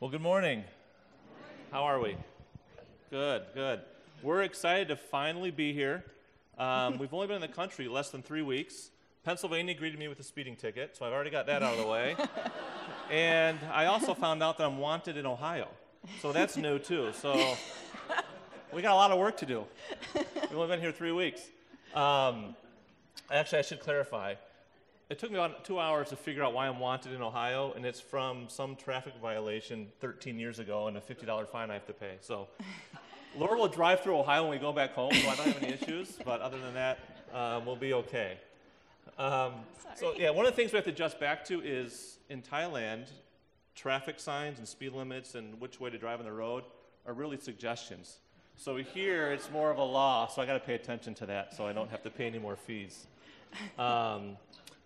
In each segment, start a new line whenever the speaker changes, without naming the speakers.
Well, good morning. How are we? Good, good. We're excited to finally be here. Um, we've only been in the country less than three weeks. Pennsylvania greeted me with a speeding ticket, so I've already got that out of the way. and I also found out that I'm wanted in Ohio, so that's new too. So we got a lot of work to do. We've only been here three weeks. Um, actually, I should clarify. It took me about two hours to figure out why I'm wanted in Ohio, and it's from some traffic violation 13 years ago and a $50 fine I have to pay. So, Laura will drive through Ohio when we go back home, so I don't have any issues. But other than that, um, we'll be okay. Um, so, yeah, one of the things we have to adjust back to is in Thailand, traffic signs and speed limits and which way to drive on the road are really suggestions. So here it's more of a law, so I got to pay attention to that so I don't have to pay any more fees. Um,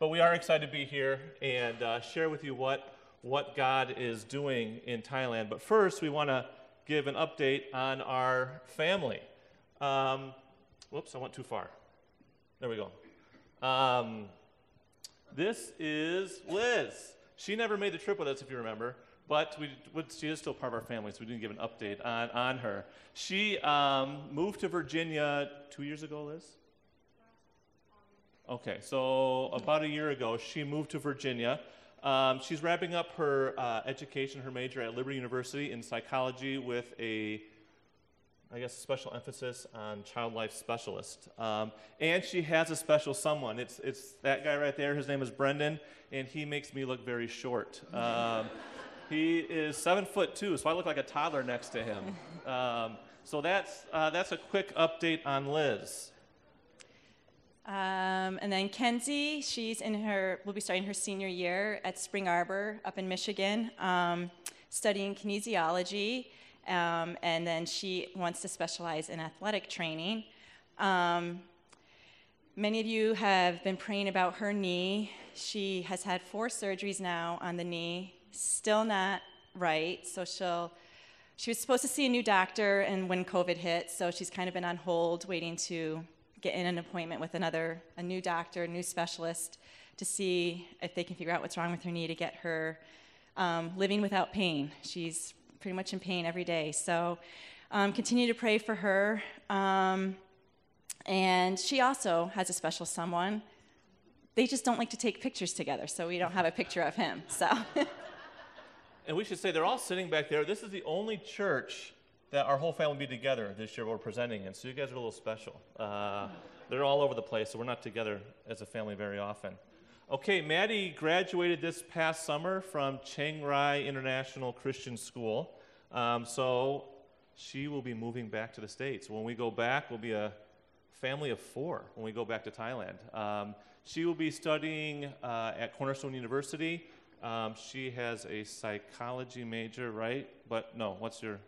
but we are excited to be here and uh, share with you what, what God is doing in Thailand. But first, we want to give an update on our family. Um, whoops, I went too far. There we go. Um, this is Liz. She never made the trip with us, if you remember, but we, she is still part of our family, so we didn't give an update on, on her. She um, moved to Virginia two years ago, Liz? Okay, so about a year ago, she moved to Virginia. Um, she's wrapping up her uh, education, her major at Liberty University in psychology with a, I guess, special emphasis on child life specialist. Um, and she has a special someone. It's, it's that guy right there. His name is Brendan, and he makes me look very short. Um, he is seven foot two, so I look like a toddler next to him. Um, so that's, uh, that's a quick update on Liz.
Um, and then Kenzie, she's in her, will be starting her senior year at Spring Arbor up in Michigan, um, studying kinesiology. Um, and then she wants to specialize in athletic training. Um, many of you have been praying about her knee. She has had four surgeries now on the knee, still not right. So she'll, she was supposed to see a new doctor, and when COVID hit, so she's kind of been on hold, waiting to get in an appointment with another, a new doctor, a new specialist, to see if they can figure out what's wrong with her knee to get her um, living without pain. She's pretty much in pain every day. So um, continue to pray for her. Um, and she also has a special someone. They just don't like to take pictures together, so we don't have a picture of him. So.
and we should say they're all sitting back there. This is the only church that our whole family will be together this year we're presenting and So you guys are a little special. Uh, they're all over the place, so we're not together as a family very often. Okay, Maddie graduated this past summer from Chiang Rai International Christian School. Um, so she will be moving back to the States. When we go back, we'll be a family of four when we go back to Thailand. Um, she will be studying uh, at Cornerstone University. Um, she has a psychology major, right? But no, what's your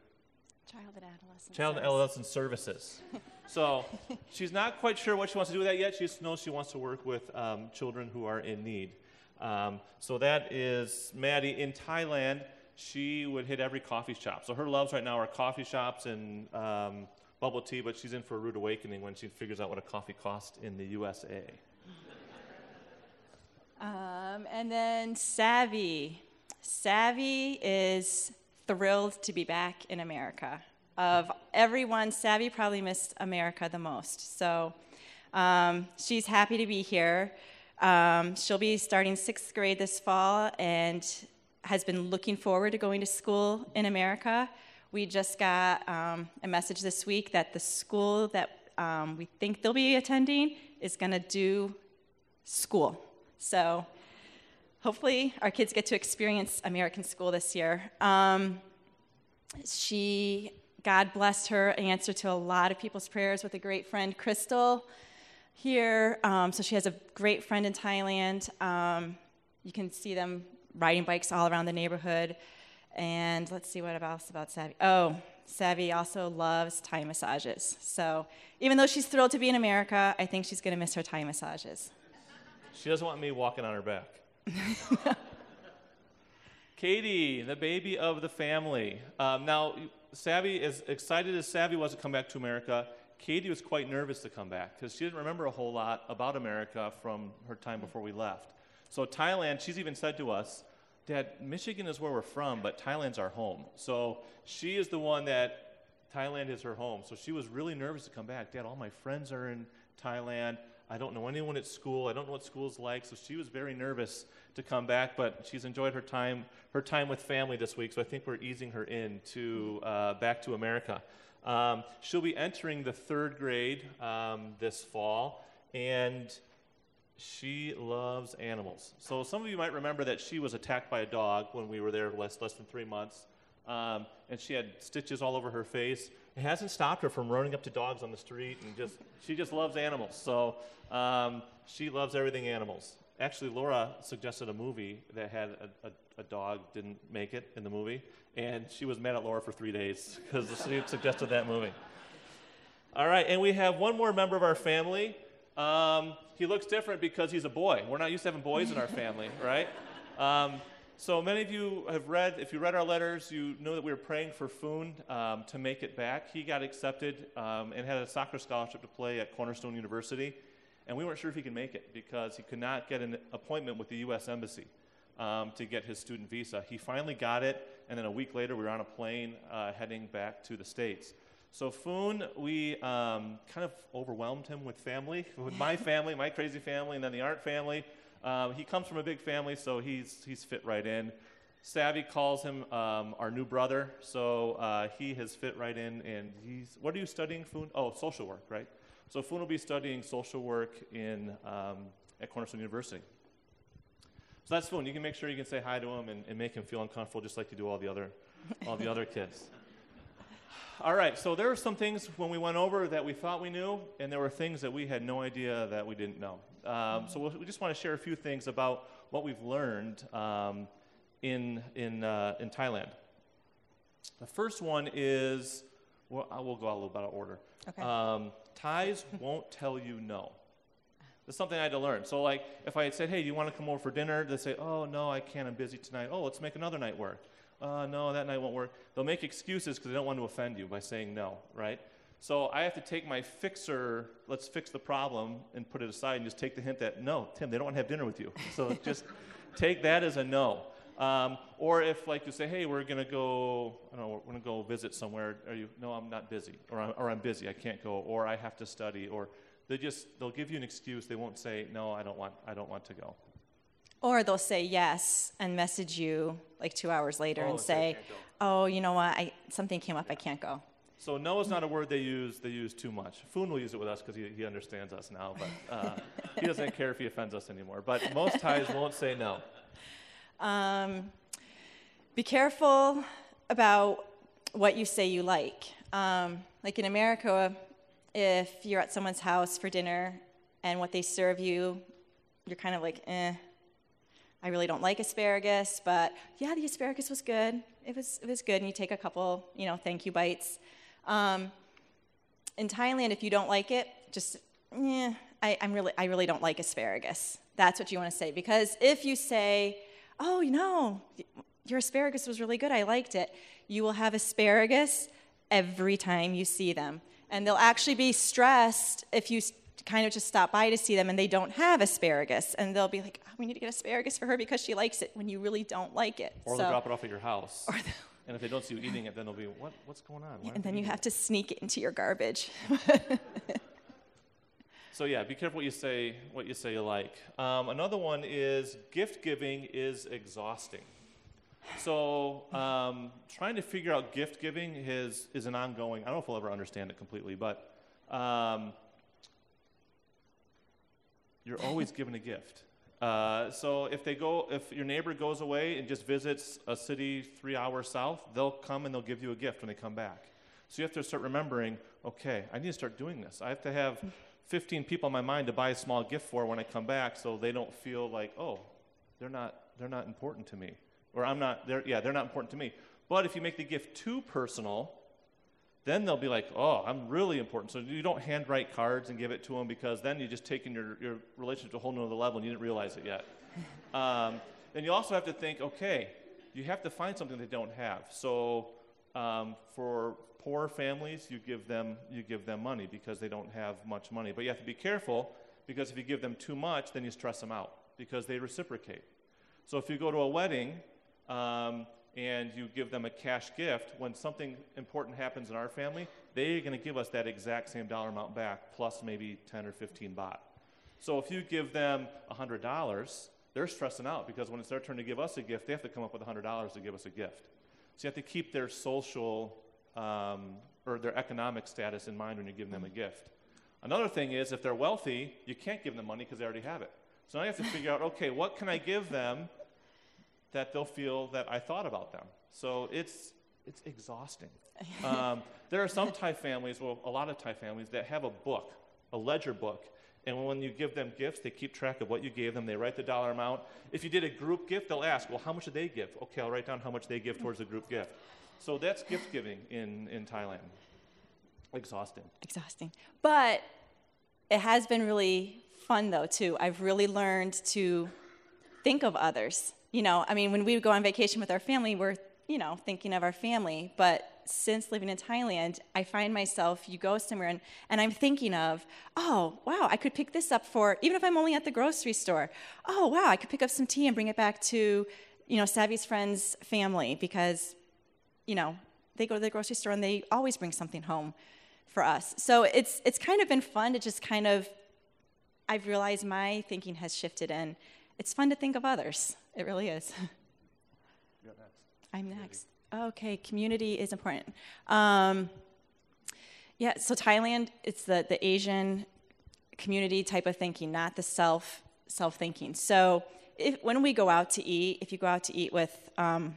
Child and adolescent.
Child and adolescent services. so she's not quite sure what she wants to do with that yet. She just knows she wants to work with um, children who are in need. Um, so that is Maddie in Thailand. She would hit every coffee shop. So her loves right now are coffee shops and um, bubble tea, but she's in for a rude awakening when she figures out what a coffee costs in the USA.
Um, and then Savvy. Savvy is thrilled to be back in America. Of everyone, Savvy probably missed America the most. So um, she's happy to be here. Um, she'll be starting sixth grade this fall and has been looking forward to going to school in America. We just got um, a message this week that the school that um, we think they'll be attending is going to do school. So hopefully our kids get to experience American school this year. Um, she, God blessed her, answer to a lot of people's prayers with a great friend, Crystal, here. Um, so she has a great friend in Thailand. Um, you can see them riding bikes all around the neighborhood. And let's see what else about Savvy. Oh, Savvy also loves Thai massages. So even though she's thrilled to be in America, I think she's going to miss her Thai massages.
She doesn't want me walking on her back. Katie, the baby of the family. Um, now, Savvy, as excited as Savvy was to come back to America, Katie was quite nervous to come back because she didn't remember a whole lot about America from her time before we left. So, Thailand, she's even said to us, Dad, Michigan is where we're from, but Thailand's our home. So she is the one that Thailand is her home. So she was really nervous to come back. Dad, all my friends are in Thailand. I don't know anyone at school. I don't know what school's like. So she was very nervous to come back, but she's enjoyed her time her time with family this week. So I think we're easing her in to uh, back to America. Um, she'll be entering the third grade um, this fall, and she loves animals. So some of you might remember that she was attacked by a dog when we were there less less than three months, um, and she had stitches all over her face. It hasn't stopped her from running up to dogs on the street, and just she just loves animals. So um, she loves everything animals. Actually, Laura suggested a movie that had a, a, a, dog didn't make it in the movie, and she was mad at Laura for three days because she suggested that movie. All right, and we have one more member of our family. Um, he looks different because he's a boy. We're not used to having boys in our family, right? Um, so many of you have read, if you read our letters, you know that we were praying for Foon um, to make it back. He got accepted um, and had a soccer scholarship to play at Cornerstone University and we weren't sure if he could make it because he could not get an appointment with the U.S. Embassy um, to get his student visa. He finally got it, and then a week later, we were on a plane uh, heading back to the States. So Foon, we um, kind of overwhelmed him with family, with my family, my crazy family, and then the Art family. Um, he comes from a big family, so he's, he's fit right in. Savvy calls him um, our new brother, so uh, he has fit right in. And he's, what are you studying, Foon? Oh, social work, right? So Foon will be studying social work in, um, at Cornerstone University. So that's Foon. You can make sure you can say hi to him and, and make him feel uncomfortable just like you do all the other, all the other kids. All right, so there were some things when we went over that we thought we knew, and there were things that we had no idea that we didn't know. Um, so we just want to share a few things about what we've learned um, in, in, uh, in Thailand. The first one is, well, we'll go a little bit out of order.
Okay.
Um, Thais won't tell you no. That's something I had to learn. So, like, if I had said, hey, do you want to come over for dinner? They say, oh, no, I can't. I'm busy tonight. Oh, let's make another night work. Uh, no, that night won't work. They'll make excuses because they don't want to offend you by saying no, right? So I have to take my fixer, let's fix the problem, and put it aside and just take the hint that, no, Tim, they don't want to have dinner with you. So just take that as a no. Um, or if, like, you say, hey, we're going to go, I don't know, we're going to go visit somewhere. Are you, no, I'm not busy. Or I'm, or I'm busy, I can't go. Or I have to study. Or they just, they'll give you an excuse. They won't say, no, I don't want, I don't want to go.
Or they'll say yes and message you like two hours later
Oh,
and
say,
say,
"I can't
oh, you know what, I, something came up, I can't go.
So no is not a word they use. They use too much. Foon will use it with us because he, he understands us now, but uh, he doesn't care if he offends us anymore. But most Thais won't say no.
Um, be careful about what you say you like. Um, like in America, if you're at someone's house for dinner and what they serve you, you're kind of like, eh, I really don't like asparagus, but yeah, the asparagus was good. It was, it was good. And you take a couple, you know, thank you bites. Um, in Thailand, if you don't like it, just, yeah, I, I'm really, I really don't like asparagus. That's what you want to say. Because if you say, oh, you know, your asparagus was really good, I liked it, you will have asparagus every time you see them. And they'll actually be stressed if you kind of just stop by to see them and they don't have asparagus. And they'll be like, oh, we need to get asparagus for her because she likes it when you really don't like it.
Or
so,
they'll drop it off at your house.
or
and if they don't see you eating it, then they'll be, what, what's going on? Why
and then you have to sneak it into your garbage.
So yeah, be careful what you say. What you say you like. Um, another one is gift giving is exhausting. So um, trying to figure out gift giving is is an ongoing. I don't know if we'll ever understand it completely, but um, you're always given a gift. Uh, so if they go, if your neighbor goes away and just visits a city three hours south, they'll come and they'll give you a gift when they come back. So you have to start remembering, okay, I need to start doing this. I have to have 15 people in my mind to buy a small gift for when I come back so they don't feel like, oh, they're not, they're not important to me. Or I'm not, they're, yeah, they're not important to me. But if you make the gift too personal, then they'll be like, oh, I'm really important. So you don't handwrite cards and give it to them because then you're just taking your, your relationship to a whole nother level and you didn't realize it yet. um, then you also have to think, okay, you have to find something they don't have. So um, for poor families, you give them you give them money because they don't have much money. But you have to be careful because if you give them too much, then you stress them out because they reciprocate. So if you go to a wedding um, and you give them a cash gift, when something important happens in our family, they're going to give us that exact same dollar amount back, plus maybe 10 or 15 baht. So if you give them $100, they're stressing out because when it's their turn to give us a gift, they have to come up with $100 to give us a gift. So you have to keep their social um, or their economic status in mind when you're giving them a gift. Another thing is, if they're wealthy, you can't give them money because they already have it. So now you have to figure out, okay, what can I give them that they'll feel that I thought about them? So it's it's exhausting. Um, there are some Thai families, well, a lot of Thai families that have a book, a ledger book, and when you give them gifts, they keep track of what you gave them. They write the dollar amount. If you did a group gift, they'll ask, well, how much did they give? Okay, I'll write down how much they give towards the group gift. So that's gift giving in, in Thailand. Exhausting.
Exhausting. But it has been really fun, though, too. I've really learned to think of others. You know, I mean, when we would go on vacation with our family, we're, you know, thinking of our family. But since living in Thailand, I find myself, you go somewhere and, and I'm thinking of, oh, wow, I could pick this up for, even if I'm only at the grocery store, oh, wow, I could pick up some tea and bring it back to, you know, Savvy's friend's family because, you know, they go to the grocery store and they always bring something home for us. So it's, it's kind of been fun to just kind of, I've realized my thinking has shifted and it's fun to think of others. It really is.
You're next.
I'm next. Okay, community is important. Um, yeah, so Thailand, it's the, the Asian community type of thinking, not the self self thinking. So if, when we go out to eat, if you go out to eat with um,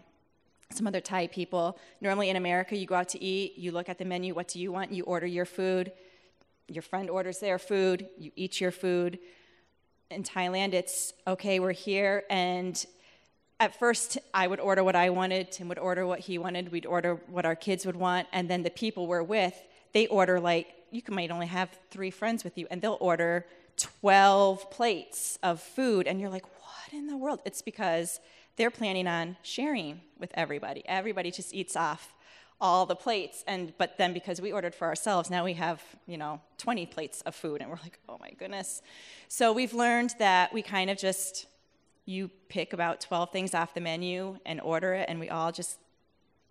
some other Thai people, normally in America, you go out to eat, you look at the menu, what do you want? You order your food. Your friend orders their food, you eat your food. In Thailand, it's okay, we're here, and at first I would order what I wanted, Tim would order what he wanted, we'd order what our kids would want, and then the people we're with, they order like you might only have three friends with you, and they'll order 12 plates of food, and you're like, what in the world? It's because they're planning on sharing with everybody. Everybody just eats off all the plates and but then because we ordered for ourselves now we have you know 20 plates of food and we're like oh my goodness. So we've learned that we kind of just you pick about 12 things off the menu and order it and we all just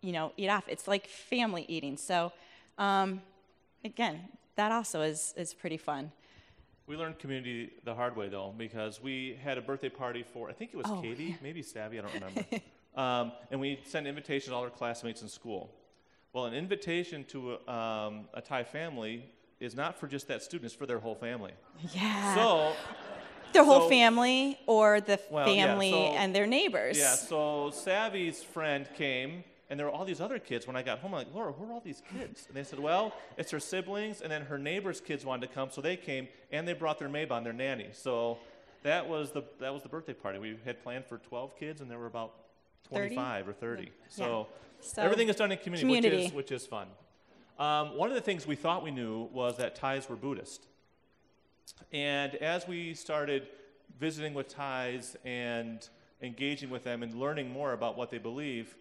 you know eat off. It's like family eating. So um, again that also is is pretty fun.
We learned community the hard way, though, because we had a birthday party for, I think it was
Oh,
Katie, maybe Savvy, I don't remember. um, and we sent invitations to all our classmates in school. Well, an invitation to a, um, a Thai family is not for just that student, it's for their whole family.
yeah
So,
their whole
so-
family or the
Well, yeah,
family
so-
and their neighbors
yeah, so Savvy's friend came, and there were all these other kids. When I got home, I'm like, Laura, who are all these kids? And they said, well, it's her siblings, and then her neighbor's kids wanted to come, so they came, and they brought their Maybon, their nanny. So that was the that was the birthday party. We had planned for 12 kids, and there were about
30?
25 or 30. So,
So,
everything is done in community,
community.
Which, is, which is fun. Um, one of the things we thought we knew was that Thais were Buddhist. And as we started visiting with Thais and engaging with them and learning more about what they believe,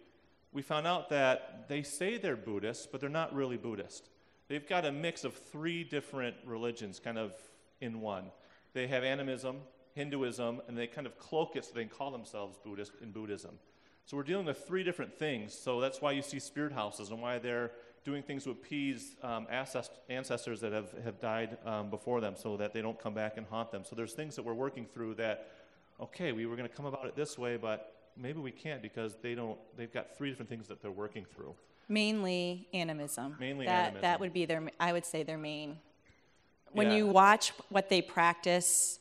we found out that they say they're Buddhist, but they're not really Buddhist. They've got a mix of three different religions kind of in one. They have animism, Hinduism, and they kind of cloak it so they can call themselves Buddhist in Buddhism. So we're dealing with three different things. So that's why you see spirit houses and why they're doing things to appease um, ancestors that have, have died um, before them so that they don't come back and haunt them. So there's things that we're working through that, okay, we were going to come about it this way, but maybe we can't because they don't, they've got three different things that they're working through.
mainly animism
Mainly
that
animism.
that would be their i would say their main when
Yeah.
you watch what they practice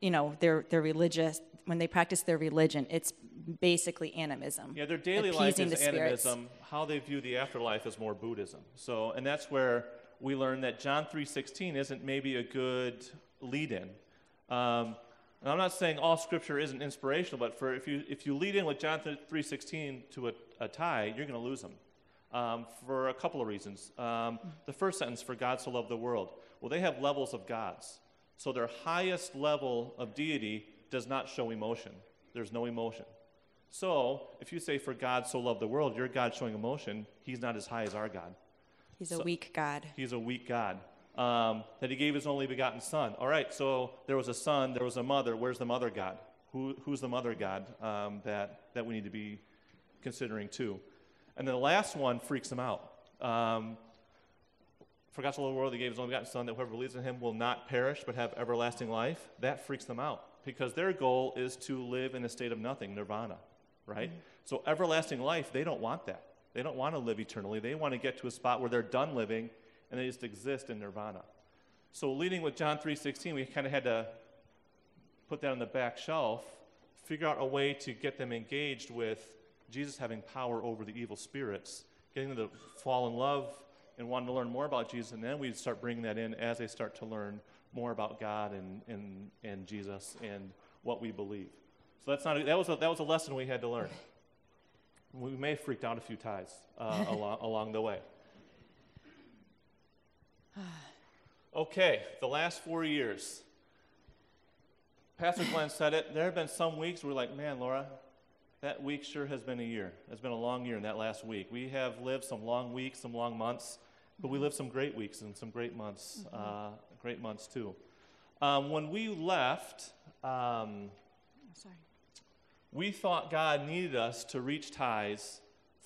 you know their their religious when they practice their religion it's basically animism
Yeah, their daily life is animism. How they view the afterlife is more Buddhism. So, and that's where we learn that John three sixteen isn't maybe a good lead-in. Um, and I'm not saying all Scripture isn't inspirational, but for if you if you lead in with John three sixteen to a, a Thai, you're going to lose them. Um, for a couple of reasons. Um, the first sentence, "For God so loved the world." Well, they have levels of gods. So their highest level of deity does not show emotion. There's no emotion. So, if you say, For God so loved the world, your God showing emotion, he's not as high as our God.
he's a weak god
He's a weak God. Um, that he gave his only begotten Son. All right, so there was a son, there was a mother. Where's the mother God? Who, who's the mother God um, that, that we need to be considering too. And then the last one freaks them out. Um, for God so loved the world, He gave His only begotten Son, that whoever believes in Him will not perish but have everlasting life. That freaks them out because their goal is to live in a state of nothing, nirvana, right? So everlasting life, they don't want that. They don't want to live eternally. They want to get to a spot where they're done living and they just exist in nirvana. So leading with John 3:16, we kind of had to put that on the back shelf, figure out a way to get them engaged with Jesus having power over the evil spirits, getting them to fall in love and wanting to learn more about Jesus, and then we start bringing that in as they start to learn more about God and, and, and Jesus and what we believe. So that's not a, that was a, that was a lesson we had to learn. We may have freaked out a few Thais uh, along, along the way. Okay, the last four years. Pastor Glenn said it. There have been some weeks where we're like, man, Laura, that week sure has been a year. It's been a long year in that last week. We have lived some long weeks, some long months, but we lived some great weeks and some great months, mm-hmm. uh, great months too. Um, when we left, um, Sorry. We thought God needed us to reach Thais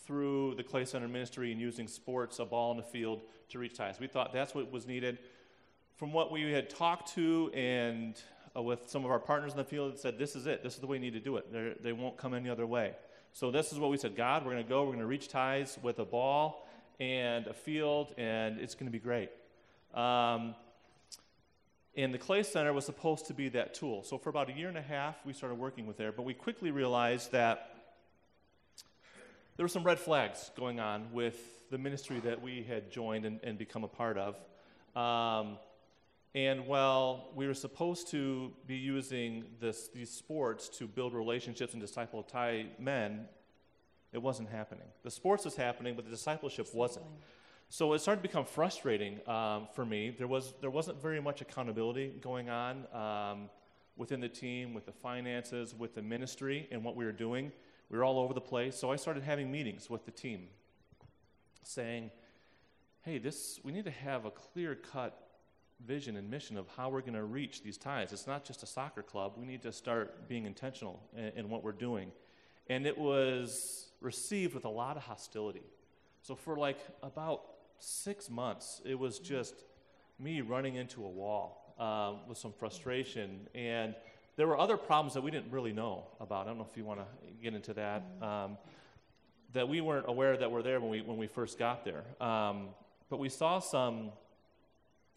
through the Clay Center ministry and using sports, a ball in the field, to reach Thais. We thought that's what was needed. From what we had talked to and uh, with some of our partners in the field said, This is it. This is the way you need to do it. They're, they will not come any other way. So, this is what we said God, we're going to go, we're going to reach Thais with a ball and a field, and it's going to be great. Um, and the Clay Center was supposed to be that tool. So, for about a year and a half, we started working with there, but we quickly realized that there were some red flags going on with the ministry that we had joined and, and become a part of. Um, and while we were supposed to be using this, these sports to build relationships and disciple Thai men, it wasn't happening. The sports was happening, but the discipleship wasn't. So it started to become frustrating um, for me. There, was, there wasn't very much accountability going on um, within the team, with the finances, with the ministry, and what we were doing. We were all over the place. So I started having meetings with the team saying, hey, this, we need to have a clear cut vision and mission of how we're going to reach these Thais. It's not just a soccer club. We need to start being intentional in, in, what we're doing. And it was received with a lot of hostility. So for like about six months, it was just me running into a wall uh, with some frustration. And there were other problems that we didn't really know about. I don't know if you want to get into that. Um, that we weren't aware that were there when we, when we first got there. Um, but we saw some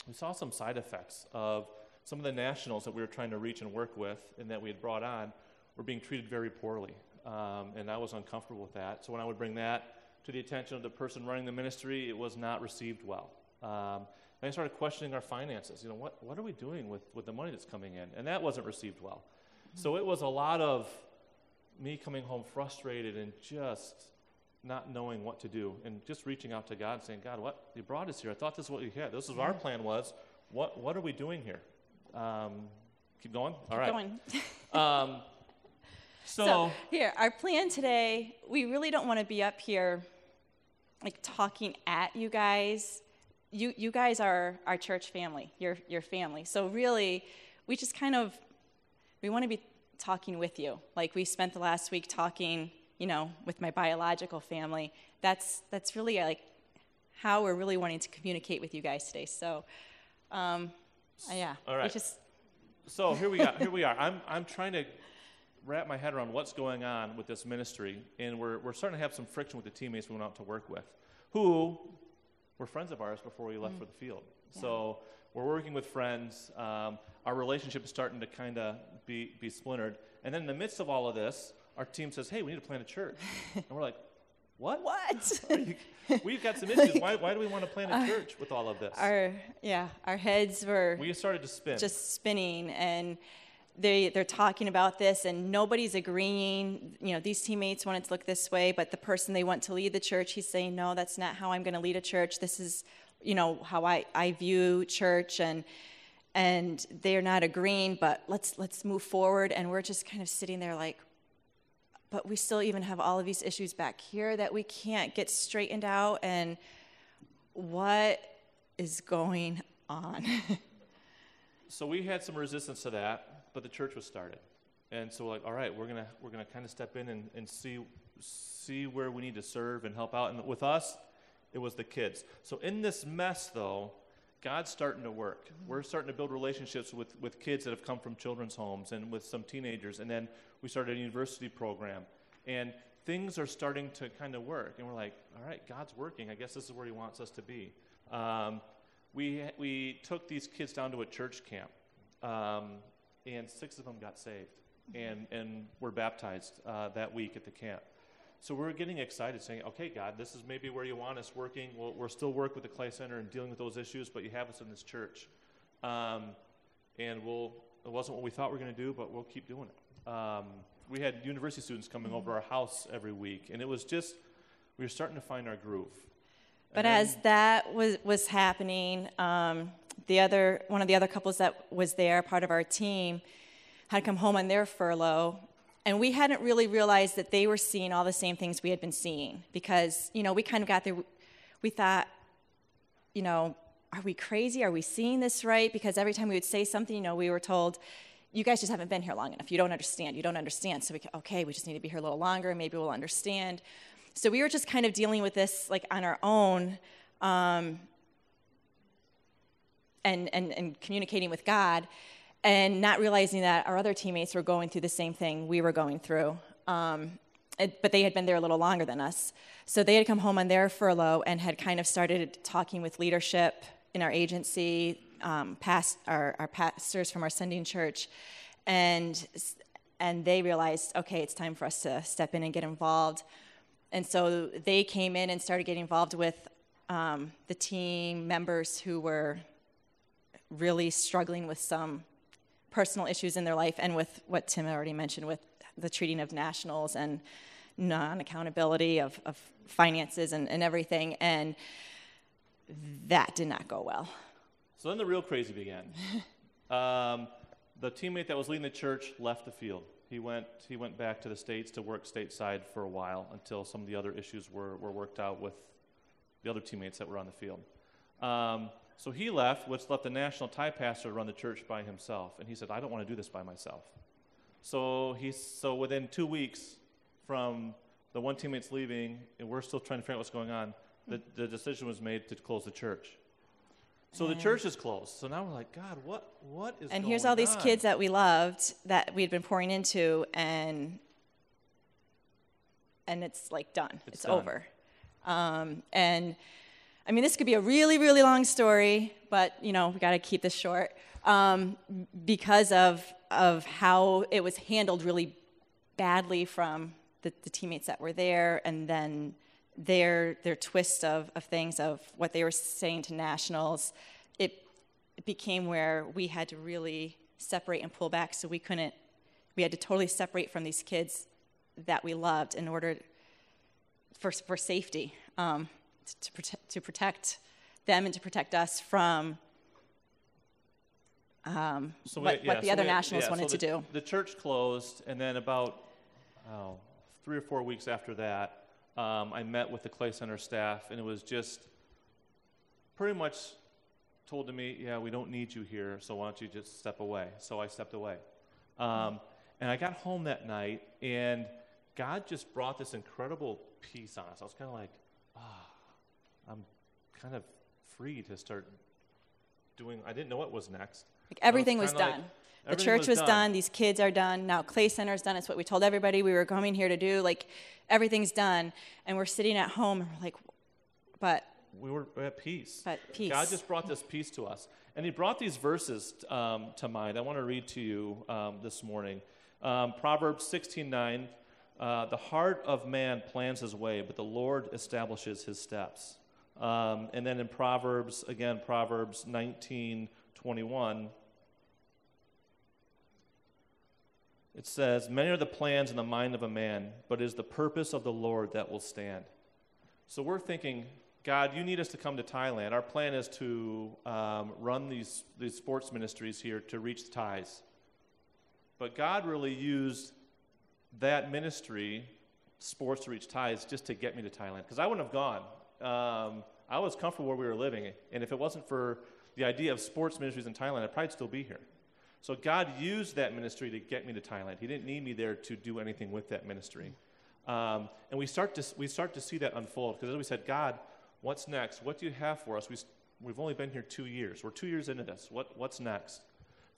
we saw some side effects of some of the nationals that we were trying to reach and work with and that we had brought on were being treated very poorly. Um, and I was uncomfortable with that. So when I would bring that to the attention of the person running the ministry, it was not received well. Um, and I started questioning our finances. You know, what, what are we doing with, with the money that's coming in? And that wasn't received well. Mm-hmm. So it was a lot of me coming home frustrated and just not knowing what to do and just reaching out to God and saying, God, what? You brought us here. I thought this is what you had. This is what our plan was. What, what are we doing here? Um, keep going?
All
right.
Going.
um, so,
so, here, our plan today, we really don't want to be up here like talking at you guys. You, you guys are our church family, your, your family. So really, we just kind of, we want to be talking with you. Like we spent the last week talking you know, with my biological family. That's that's really like how we're really wanting to communicate with you guys today. So, um, yeah.
All right.
Just
so here we are. Here we are. I'm I'm trying to wrap my head around what's going on with this ministry, and we're we're starting to have some friction with the teammates we went out to work with, who were friends of ours before we left mm. for the field. Yeah. So we're working with friends. Um, our relationship is starting to kind of be be splintered, and then in the midst of all of this, our team says, hey, we need to plant a church. and we're like, what?
What?
We've got some issues. Why, why do we want to plant a church with all of this?
Our yeah, our heads were
we started to spin,
just spinning, and they they're talking about this, and nobody's agreeing. You know, these teammates want it to look this way, but the person they want to lead the church, he's saying, no, that's not how I'm going to lead a church. This is, you know, how I I view church, and and they're not agreeing. But let's let's move forward, and we're just kind of sitting there like, but we still even have all of these issues back here that we can't get straightened out. And what is going on?
so we had some resistance to that, but the church was started. And so we're like, all right, we're gonna we're gonna kind of step in and, and see see where we need to serve and help out. And with us, it was the kids. So in this mess, though, God's starting to work. We're starting to build relationships with, with kids that have come from children's homes and with some teenagers. And then we started a university program. And things are starting to kind of work. And we're like, all right, God's working. I guess this is where He wants us to be. Um, we, we took these kids down to a church camp, um, and six of them got saved and, and were baptized uh, that week at the camp. So we're getting excited, saying, okay, God, this is maybe where you want us working. We'll, we're still work with the Clay Center and dealing with those issues, but you have us in this church. Um, and we'll, it wasn't what we thought we were going to do, but we'll keep doing it. Um, we had university students coming over our house every week, and it was just, we were starting to find our groove.
But as that was, was happening, um, the other, one of the other couples that was there, part of our team, had come home on their furlough. And we hadn't really realized that they were seeing all the same things we had been seeing because, you know, we kind of got there, we thought, you know, are we crazy? Are we seeing this right? Because every time we would say something, you know, we were told, you guys just haven't been here long enough. You don't understand. You don't understand. So we, okay, we just need to be here a little longer. Maybe we'll understand. So we were just kind of dealing with this like on our own, um, and, and and communicating with God, and not realizing that our other teammates were going through the same thing we were going through. Um, it- but they had been there a little longer than us. So they had come home on their furlough and had kind of started talking with leadership in our agency, um, past our, our pastors from our sending church, and and they realized, okay, it's time for us to step in and get involved. And so they came in and started getting involved with um, the team members who were really struggling with some personal issues in their life and with what Tim already mentioned with the treating of nationals and non accountability of, of finances and, and everything. And that did not go well.
So then the real crazy began. um, the teammate that was leading the church left the field. He went, he went back to the States to work stateside for a while until some of the other issues were, were worked out with the other teammates that were on the field. Um, so he left, which left the national Thai pastor to run the church by himself. And he said, I don't want to do this by myself. So, he's, so within two weeks from the one teammate's leaving, and we're still trying to figure out what's going on, the, the decision was made to close the church. So the church is closed. So now we're like, God, what what is going And
here's all these
on?
kids that we loved that we'd been pouring into, and and it's like done. It's,
It's done.
over. Um, and I mean, this could be a really, really long story, but you know, we got to keep this short um, because of of how it was handled really badly from the, the teammates that were there, and then their their twist of, of things of what they were saying to nationals. It, it became where we had to really separate and pull back, so we couldn't. We had to totally separate from these kids that we loved in order for, for safety, um, to, protect, to protect them and to protect us from um,
So
what,
we-
what the
so
other
we-
nationals
yeah, so
wanted to do.
The church closed, and then about oh, three or four weeks after that, um, I met with the Clay Center staff, and it was just pretty much told to me, "Yeah, we don't need you here, so why don't you just step away?" So I stepped away, um, and I got home that night, and God just brought this incredible peace on us. I was kind of like, "Ah, I'm kind of free to start doing." I didn't know what was next.
Like everything was
like-
done. the
everything
church
was
was
done.
done. These kids are done. Now Clay Center's done. It's what we told everybody we were coming here to do. Like everything's done, and we're sitting at home and we're like, but
we were at peace.
But peace.
God just brought this peace to us. And He brought these verses um, to mind. I want to read to you um, this morning. Um, Proverbs 16 9. Uh, the heart of man plans his way, but the Lord establishes his steps. Um, and then in Proverbs, again, Proverbs 19 21. It says, Many are the plans in the mind of a man, but it is the purpose of the Lord that will stand. So we're thinking, God, you need us to come to Thailand. Our plan is to um, run these, these sports ministries here to reach the Thais. But God really used that ministry, sports to reach Thais, just to get me to Thailand. Because I wouldn't have gone. Um, I was comfortable where we were living. And if it wasn't for the idea of sports ministries in Thailand, I'd probably still be here. So God used that ministry to get me to Thailand. He didn't need me there to do anything with that ministry. Um, and we start, to, we start to see that unfold because as we said, God, what's next? What do you have for us? We, we've only been here two years. We're two years into this. What, what's next?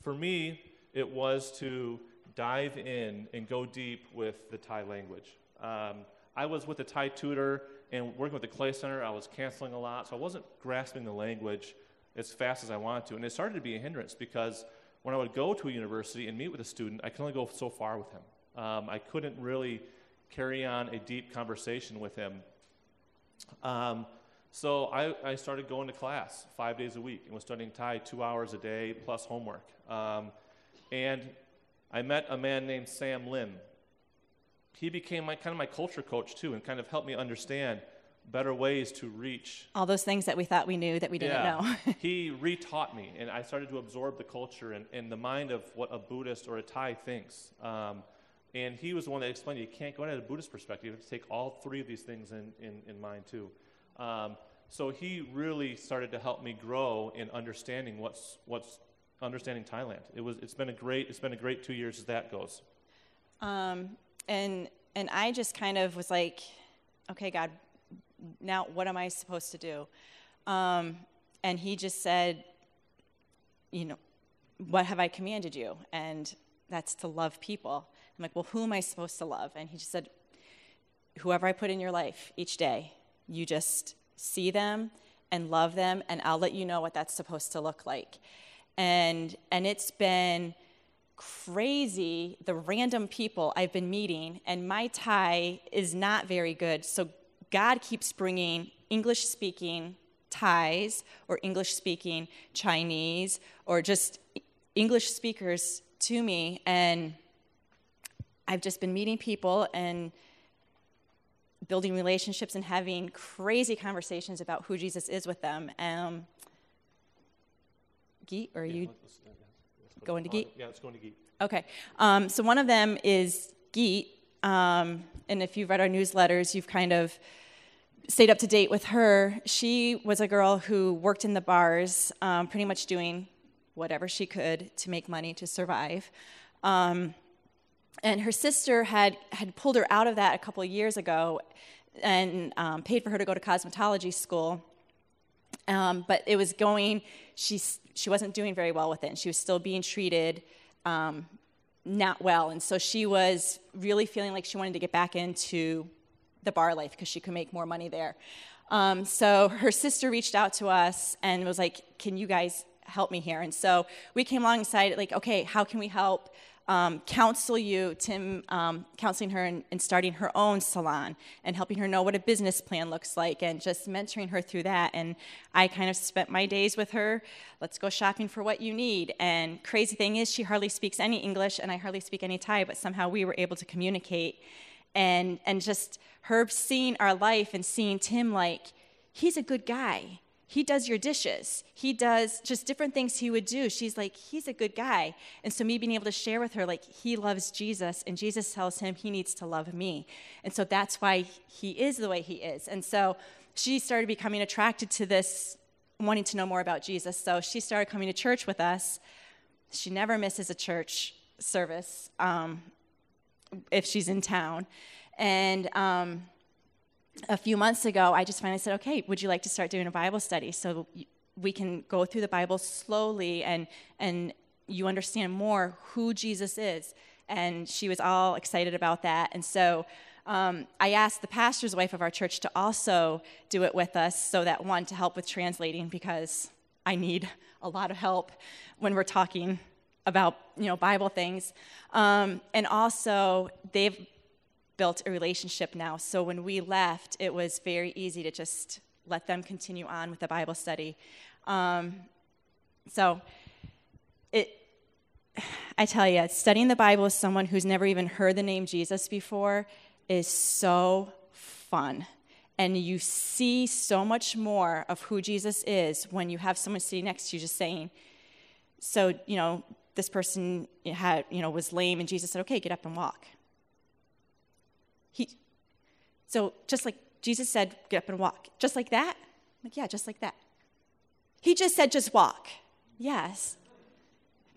For me, it was to dive in and go deep with the Thai language. Um, I was with a Thai tutor and working with the Clay Center. I was canceling a lot, so I wasn't grasping the language as fast as I wanted to. And it started to be a hindrance because when I would go to a university and meet with a student, I could only go so far with him. Um, I couldn't really carry on a deep conversation with him. Um, so I, I, started going to class five days a week and was studying Thai two hours a day plus homework. Um, and I met a man named Sam Lim. He became my, kind of my culture coach too and kind of helped me understand better ways to reach
all those things that we thought we knew that we didn't
yeah.
know.
he retaught me, and I started to absorb the culture and, and the mind of what a Buddhist or a Thai thinks. Um, and he was the one that explained you can't go at a Buddhist perspective. You have to take all three of these things in, in, in mind too. Um, so he really started to help me grow in understanding what's, what's understanding Thailand. It was, it's, been a great, it's been a great two years as that goes.
Um, and, and I just kind of was like, okay, God, now what am I supposed to do? Um, and he just said, you know, what have I commanded you? And that's to love people. I'm like, well, who am I supposed to love? And he just said, whoever I put in your life each day, you just see them and love them, and I'll let you know what that's supposed to look like. And, and it's been crazy the random people I've been meeting, and my Thai is not very good. So God keeps bringing English speaking Thais or English speaking Chinese or just English speakers to me. And I've just been meeting people and building relationships and having crazy conversations about who Jesus is with them. Um, Geet, or yeah, you let's, let's, let's go going to Geet?
Yeah, let's go into Geet.
Okay. Um, so one of them is Geet. Um, and if you've read our newsletters, you've kind of stayed up to date with her. She was a girl who worked in the bars, um, pretty much doing whatever she could to make money to survive. Um, and her sister had, had pulled her out of that a couple of years ago and um, paid for her to go to cosmetology school. Um, but it was going, she, she wasn't doing very well with it, and she was still being treated um, not well. And so she was really feeling like she wanted to get back into the bar life because she could make more money there. Um, so her sister reached out to us and was like, Can you guys help me here? And so we came alongside, like, okay, how can we help? Um, counsel you, Tim um, counseling her and, starting her own salon and helping her know what a business plan looks like and just mentoring her through that. And I kind of spent my days with her. Let's go shopping for what you need. And crazy thing is, she hardly speaks any English and I hardly speak any Thai, but somehow we were able to communicate. And, and just her seeing our life and seeing Tim like, he's a good guy he does your dishes. He does just different things he would do. She's like, he's a good guy. And so, me being able to share with her, like, he loves Jesus, and Jesus tells him he needs to love me. And so, that's why he is the way he is. And so, she started becoming attracted to this, wanting to know more about Jesus. So, she started coming to church with us. She never misses a church service um, if she's in town. And, um, a few months ago, I just finally said, okay, would you like to start doing a Bible study so we can go through the Bible slowly and, and you understand more who Jesus is? And she was all excited about that. And so um, I asked the pastor's wife of our church to also do it with us so that one, to help with translating because I need a lot of help when we're talking about you know bible things um, and also they've built a relationship now. So when we left, it was very easy to just let them continue on with the Bible study. Um, so it, I tell you, studying the Bible with someone who's never even heard the name Jesus before is so fun. And you see so much more of who Jesus is when you have someone sitting next to you just saying, so, you know, this person had, you know, was lame, and Jesus said, okay, get up and walk. He, so just like Jesus said, get up and walk. Just like that? I'm like, yeah, just like that. He just said, just walk. Yes.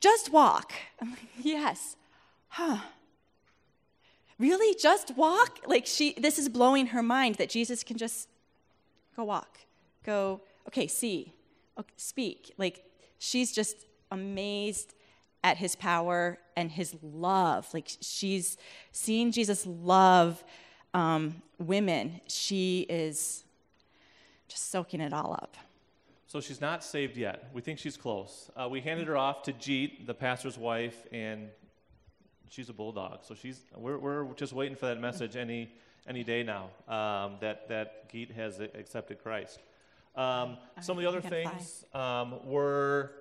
Just walk. I'm like, yes. Huh. really just walk like she this is blowing her mind that jesus can just go walk go okay see okay, speak like she's just amazed at his power and his love like she's seeing jesus love um, women she is just soaking it all up
So she's not saved yet. We think she's close. Uh, we handed her off to Jeet, the pastor's wife, and she's a bulldog. So she's we're, we're just waiting for that message any any day now um, that that Geet has accepted Christ. Um, some of the other things um, were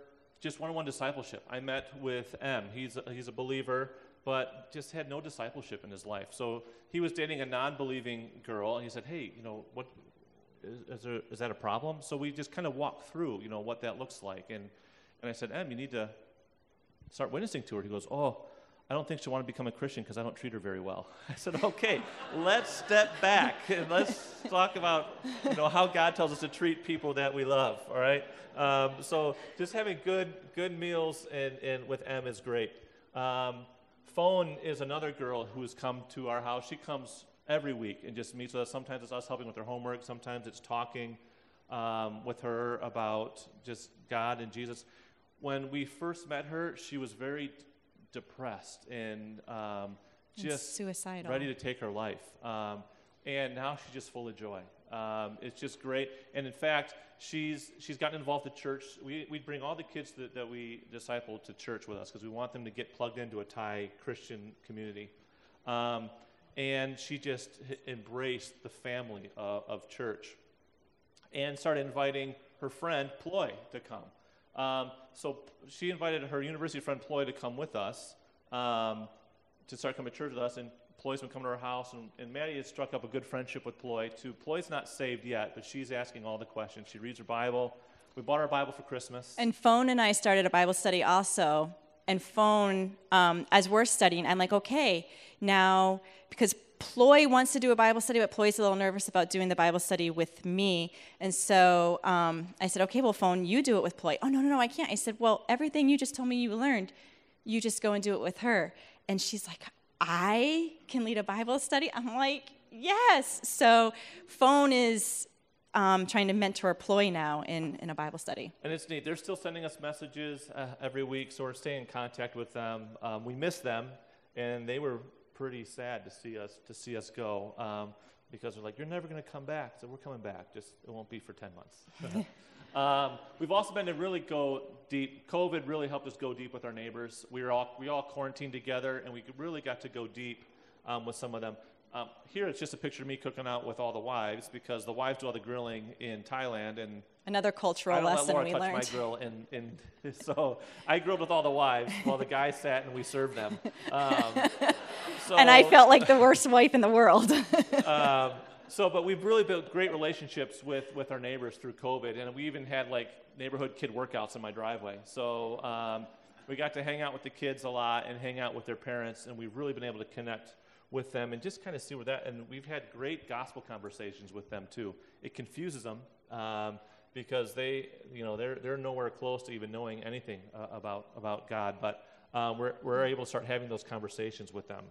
just one-on-one discipleship. I met with M. He's a, he's a believer, but just had no discipleship in his life. So he was dating a non-believing girl, and he said, "Hey, you know what? Is, is, there, is that a problem?" So we just kind of walked through, you know, what that looks like, and and I said, "M, you need to start witnessing to her." He goes, "Oh." I don't think she'll want to become a Christian because I don't treat her very well. I said, okay, let's step back and let's talk about you know how God tells us to treat people that we love. All right. Um, so just having good good meals and, and with M is great. Um, Phone is another girl who has come to our house. She comes every week and just meets with us. Sometimes it's us helping with her homework. Sometimes it's talking um, with her about just God and Jesus. When we first met her, she was very depressed and um,
And
just
suicidal.
ready to take her life. Um, and now she's just full of joy. Um, it's just great. And in fact, she's, she's gotten involved at church. We, we bring all the kids that, that we disciple to church with us because we want them to get plugged into a Thai Christian community. Um, and she just h- embraced the family of, of church and started inviting her friend Ploy to come. Um, so she invited her university friend Ploy to come with us um, to start coming to church with us. And Ploy's been coming to our house, and, and Maddie has struck up a good friendship with Ploy too. Ploy's not saved yet, but she's asking all the questions. She reads her Bible. We bought a Bible for Christmas.
And Phone and I started a Bible study also. And Phone, um, as we're studying, I'm like, okay, now, because Ploy wants to do a Bible study, but Ploy's a little nervous about doing the Bible study with me. And so um, I said, okay, well, Phone, you do it with Ploy. Oh, no, no, no, I can't. I said, well, everything you just told me you learned, you just go and do it with her. And she's like, I can lead a Bible study? I'm like, yes. So Phone is um, trying to mentor Ploy now in, in a Bible study.
And it's neat. They're still sending us messages uh, every week, so we're staying in contact with them. Um, we miss them, and they were pretty sad to see us to see us go um, because they're like, "You're never going to come back." So we're coming back. Just it won't be for ten months. um, we've also been to really go deep. COVID really helped us go deep with our neighbors. We were all we all quarantined together, and we really got to go deep um, with some of them. Um, here it's just a picture of me cooking out with all the wives because the wives do all the grilling in Thailand, and
Another cultural
I don't
lesson
let Laura
we
touch
learned.
my grill, and, and so I grilled with all the wives while the guys sat and we served them. Um, so,
and I felt like the worst wife in the world.
um, so, but we've really built great relationships with with our neighbors through COVID, and we even had like neighborhood kid workouts in my driveway. So um, we got to hang out with the kids a lot and hang out with their parents, and we've really been able to connect with them and just kind of see where that. And we've had great gospel conversations with them too. It confuses them. Um, because they, you know, they're, they're nowhere close to even knowing anything uh, about, about God, but um, we're, we're able to start having those conversations with them.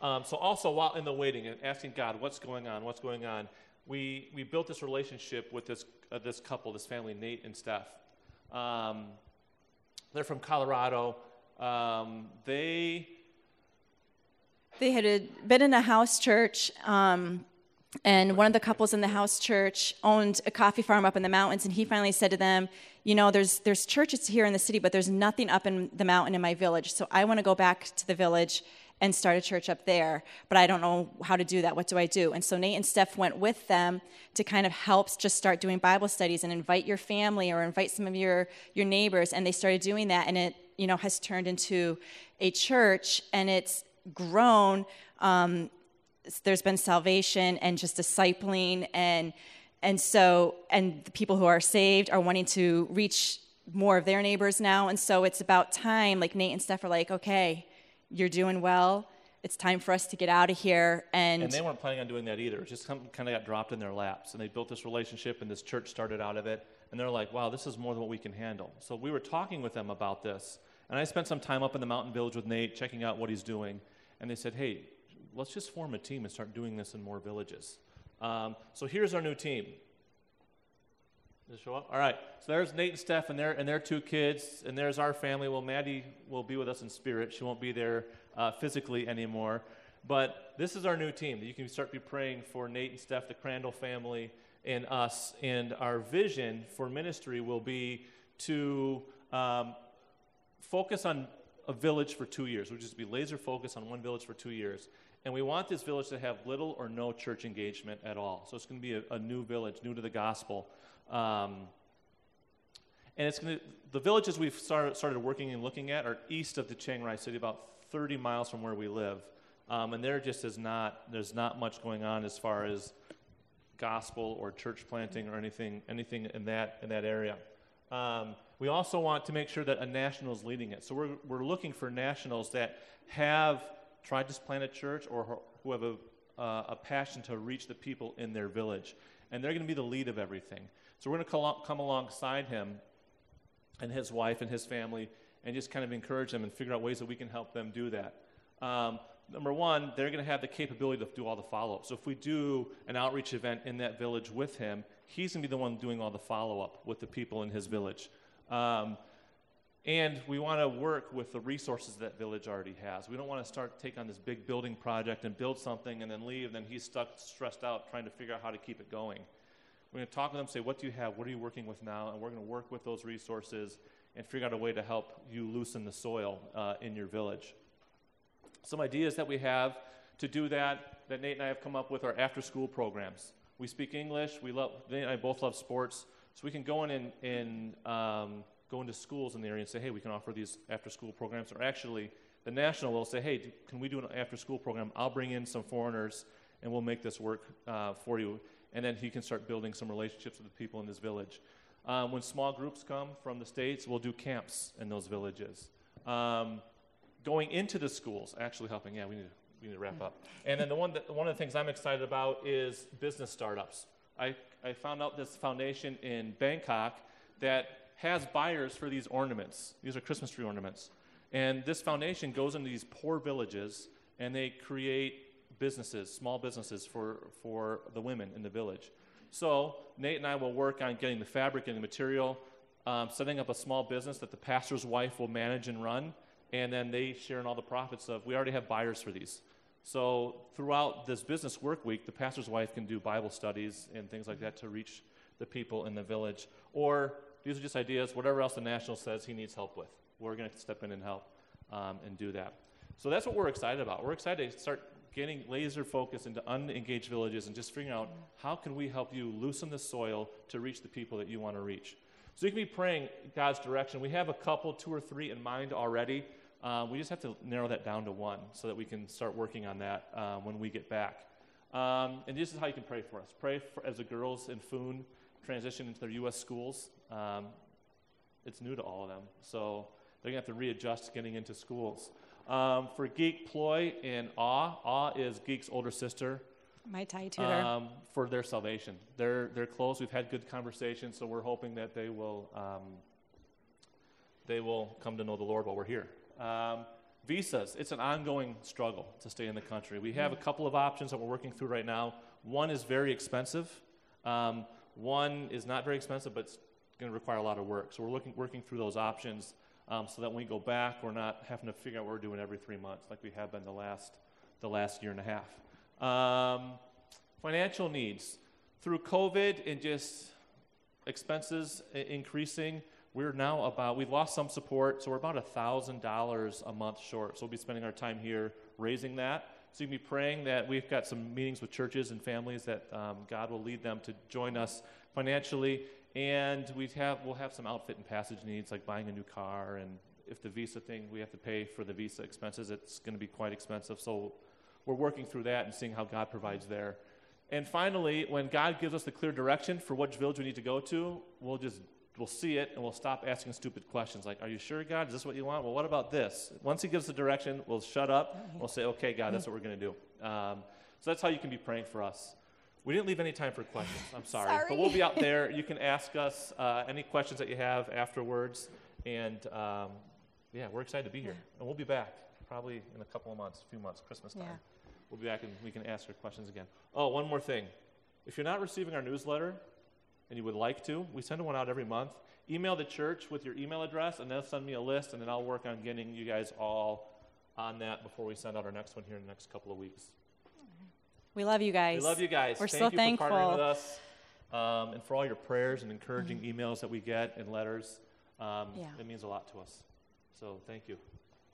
Um, so also while in the waiting and asking God, what's going on, what's going on, we, we built this relationship with this, uh, this couple, this family, Nate and Steph. Um, they're from Colorado. Um, they,
they had been in a house church, um, and one of the couples in the house church owned a coffee farm up in the mountains, and he finally said to them, "You know, there's there's churches here in the city, but there's nothing up in the mountain in my village. So I want to go back to the village." And start a church up there, but I don't know how to do that. What do I do? And so Nate and Steph went with them to kind of help just start doing Bible studies and invite your family or invite some of your your neighbors. And they started doing that, and it you know has turned into a church, and it's grown. Um, there's been salvation and just discipling and and so and the people who are saved are wanting to reach more of their neighbors now and so it's about time like nate and steph are like okay you're doing well it's time for us to get out of here and,
and they weren't planning on doing that either. It just kind of got dropped in their laps, and they built this relationship, and this church started out of it. And they're like, "Wow, this is more than what we can handle." So we were talking with them about this, and I spent some time up in the mountain village with Nate, checking out what he's doing. and they said, hey, let's just form a team and start doing this in more villages. Um, so here's our new team. Does show up? All right. So there's Nate and Steph and their, and their two kids, and there's our family. Well, Maddie will be with us in spirit. She won't be there uh, physically anymore. But this is our new team. You can start be praying for Nate and Steph, the Crandall family, and us. And our vision for ministry will be to um, focus on a village for two years. We'll just be laser focused on one village for two years. And we want this village to have little or no church engagement at all. So it's going to be a, a new village, new to the gospel. Um, and it's going to, the villages we've started, started working and looking at are east of the Chiang Rai city, about 30 miles from where we live. Um, and there just is not, there's not much going on as far as gospel or church planting or anything, anything in that, in that area. Um, we also want to make sure that a national is leading it. So we're, we're looking for nationals that have tried to plant a church or who have a, uh, a passion to reach the people in their village. And they're going to be the lead of everything. So we're going to come alongside him and his wife and his family and just kind of encourage them and figure out ways that we can help them do that. Um, number one, they're going to have the capability to do all the follow up. So if we do an outreach event in that village with him, he's going to be the one doing all the follow up with the people in his village. Um, and we want to work with the resources that village already has. We don't want to start take on this big building project and build something and then leave, and then he's stuck, stressed out, trying to figure out how to keep it going. We're going to talk with them, say, what do you have? What are you working with now? And we're going to work with those resources and figure out a way to help you loosen the soil uh, in your village. Some ideas that we have to do that, that Nate and I have come up with, are after school programs. We speak English. We love, Nate and I both love sports. So we can go in and, and um, go into schools in the area and say, hey, we can offer these after school programs. Or actually, the national will say, hey, can we do an after school program? I'll bring in some foreigners and we'll make this work uh, for you and then he can start building some relationships with the people in this village. Um, when small groups come from the states, we'll do camps in those villages. Um, going into the schools, actually helping. Yeah, we need to, we need to wrap up. And then the one that, one of the things I'm excited about is business startups. I, I found out this foundation in Bangkok that has buyers for these ornaments. These are Christmas tree ornaments. And this foundation goes into these poor villages and they create businesses, small businesses for, for the women in the village. So Nate and I will work on getting the fabric and the material, um, setting up a small business that the pastor's wife will manage and run, and then they share in all the profits of. We already have buyers for these. So throughout this business work week, the pastor's wife can do Bible studies and things like that to reach the people in the village. Or these are just ideas, whatever else the national says he needs help with. We're going to step in and help um, and do that. So that's what we're excited about. We're excited to start getting laser focused into unengaged villages and just figuring out how can we help you loosen the soil to reach the people that you want to reach. So you can be praying God's direction. We have a couple, two or three in mind already. Um, we just have to narrow that down to one so that we can start working on that uh, when we get back. Um, and this is how you can pray for us. Pray for, as the girls in Foon transition into their U.S. schools. Um, it's new to all of them, so they're going to have to readjust getting into schools. Um, for Geek, Ploy, and Awe, Awe is Geek's older sister.
My Thai tutor.
Um, for their salvation. They're, they're close. We've had good conversations, so we're hoping that they will, um, they will come to know the Lord while we're here. Um, visas, it's an ongoing struggle to stay in the country. We have a couple of options that we're working through right now. One is very expensive. Um, one is not very expensive, but it's going to require a lot of work. So we're looking, working through those options um, so that when we go back, we're not having to figure out what we're doing every three months like we have been the last, the last year and a half. Um, financial needs. Through COVID and just expenses increasing, we're now about, we've lost some support, so we're about $1,000 a month short. So we'll be spending our time here raising that. So you can be praying that we've got some meetings with churches and families that um, God will lead them to join us financially and we have, we'll have some outfit and passage needs, like buying a new car. And if the visa thing, we have to pay for the visa expenses, it's going to be quite expensive. So we're working through that and seeing how God provides there. And finally, when God gives us the clear direction for which village we need to go to, we'll just we'll see it and we'll stop asking stupid questions like, "Are you sure, God? Is this what you want?" Well, what about this? Once He gives the direction, we'll shut up. We'll say, "Okay, God, that's what we're going to do." Um, so that's how you can be praying for us. We didn't leave any time for questions. I'm sorry.
sorry.
But we'll be out there. You can ask us uh, any questions that you have afterwards. And um, yeah, we're excited to be here. And we'll be back. probably in a couple of months, a few months, Christmas time.
Yeah.
We'll be back and we can ask your questions again. Oh, one more thing. If you're not receiving our newsletter and you would like to, we send one out every month. Email the church with your email address, and they'll send me a list, and then I'll work on getting you guys all on that before we send out our next one here in the next couple of weeks.
We love you guys.
We love you guys.
We're
Thank
so
you
thankful.
for partnering with us um, and for all your prayers and encouraging emails that we get and letters. Um,
Yeah.
It means a lot to us. So thank you.